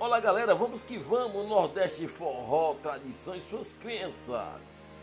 Olá galera, vamos que vamos, Nordeste Forró, tradição e suas crenças.